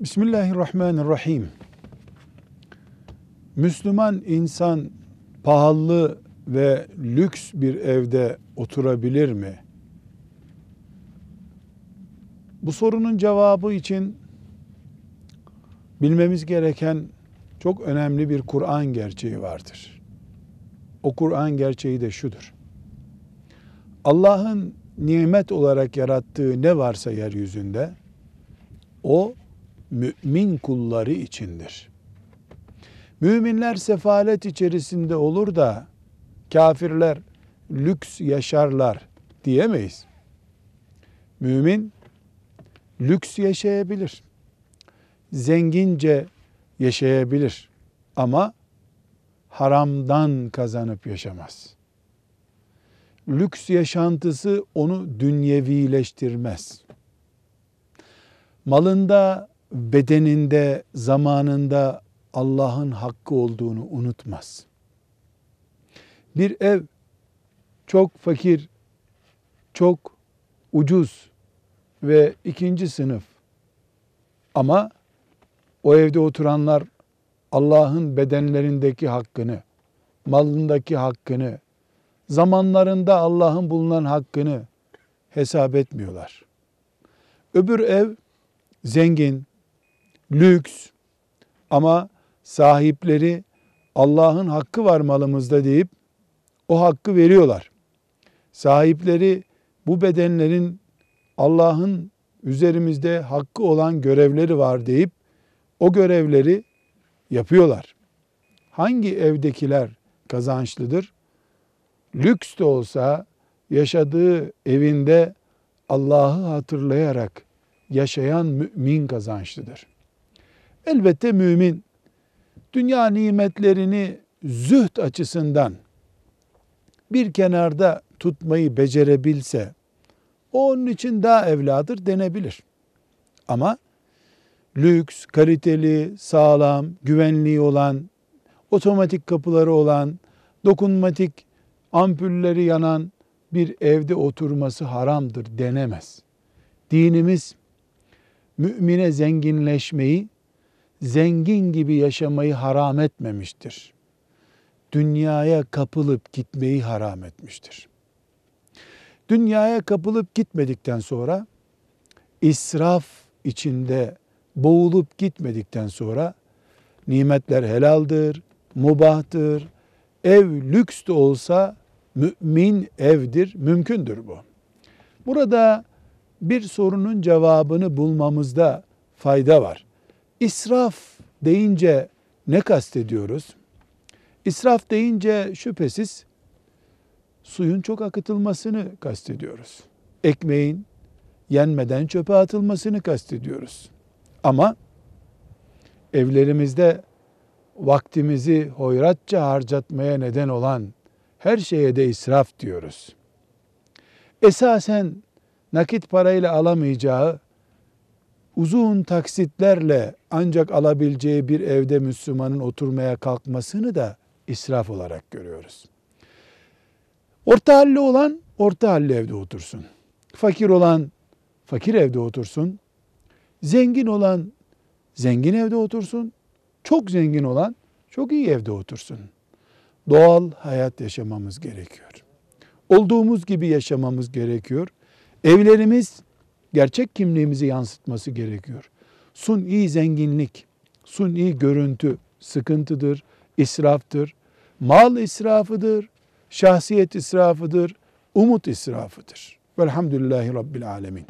Bismillahirrahmanirrahim. Müslüman insan pahalı ve lüks bir evde oturabilir mi? Bu sorunun cevabı için bilmemiz gereken çok önemli bir Kur'an gerçeği vardır. O Kur'an gerçeği de şudur. Allah'ın nimet olarak yarattığı ne varsa yeryüzünde o mümin kulları içindir. Müminler sefalet içerisinde olur da kafirler lüks yaşarlar diyemeyiz. Mümin lüks yaşayabilir. Zengince yaşayabilir ama haramdan kazanıp yaşamaz. Lüks yaşantısı onu dünyevileştirmez. Malında, bedeninde, zamanında Allah'ın hakkı olduğunu unutmaz. Bir ev çok fakir, çok ucuz ve ikinci sınıf ama o evde oturanlar Allah'ın bedenlerindeki hakkını, malındaki hakkını, zamanlarında Allah'ın bulunan hakkını hesap etmiyorlar. Öbür ev zengin, lüks ama sahipleri Allah'ın hakkı var malımızda deyip o hakkı veriyorlar. Sahipleri bu bedenlerin Allah'ın üzerimizde hakkı olan görevleri var deyip o görevleri yapıyorlar. Hangi evdekiler kazançlıdır? Lüks de olsa yaşadığı evinde Allah'ı hatırlayarak yaşayan mümin kazançlıdır. Elbette mümin dünya nimetlerini zühd açısından bir kenarda tutmayı becerebilse o onun için daha evladır denebilir. Ama lüks, kaliteli, sağlam, güvenliği olan, otomatik kapıları olan, dokunmatik ampulleri yanan bir evde oturması haramdır denemez. Dinimiz mümine zenginleşmeyi, zengin gibi yaşamayı haram etmemiştir. Dünyaya kapılıp gitmeyi haram etmiştir. Dünyaya kapılıp gitmedikten sonra israf içinde boğulup gitmedikten sonra nimetler helaldir, mubahtır. Ev lüks de olsa mümin evdir, mümkündür bu. Burada bir sorunun cevabını bulmamızda fayda var. İsraf deyince ne kastediyoruz? İsraf deyince şüphesiz suyun çok akıtılmasını kastediyoruz. Ekmeğin yenmeden çöpe atılmasını kastediyoruz. Ama evlerimizde vaktimizi hoyratça harcatmaya neden olan her şeye de israf diyoruz. Esasen nakit parayla alamayacağı uzun taksitlerle ancak alabileceği bir evde Müslümanın oturmaya kalkmasını da israf olarak görüyoruz. Orta halli olan orta halli evde otursun. Fakir olan fakir evde otursun. Zengin olan zengin evde otursun. Çok zengin olan çok iyi evde otursun. Doğal hayat yaşamamız gerekiyor. Olduğumuz gibi yaşamamız gerekiyor. Evlerimiz gerçek kimliğimizi yansıtması gerekiyor. Suni zenginlik, suni görüntü sıkıntıdır, israftır. Mal israfıdır, şahsiyet israfıdır, umut israfıdır. Velhamdülillahi Rabbil Alemin.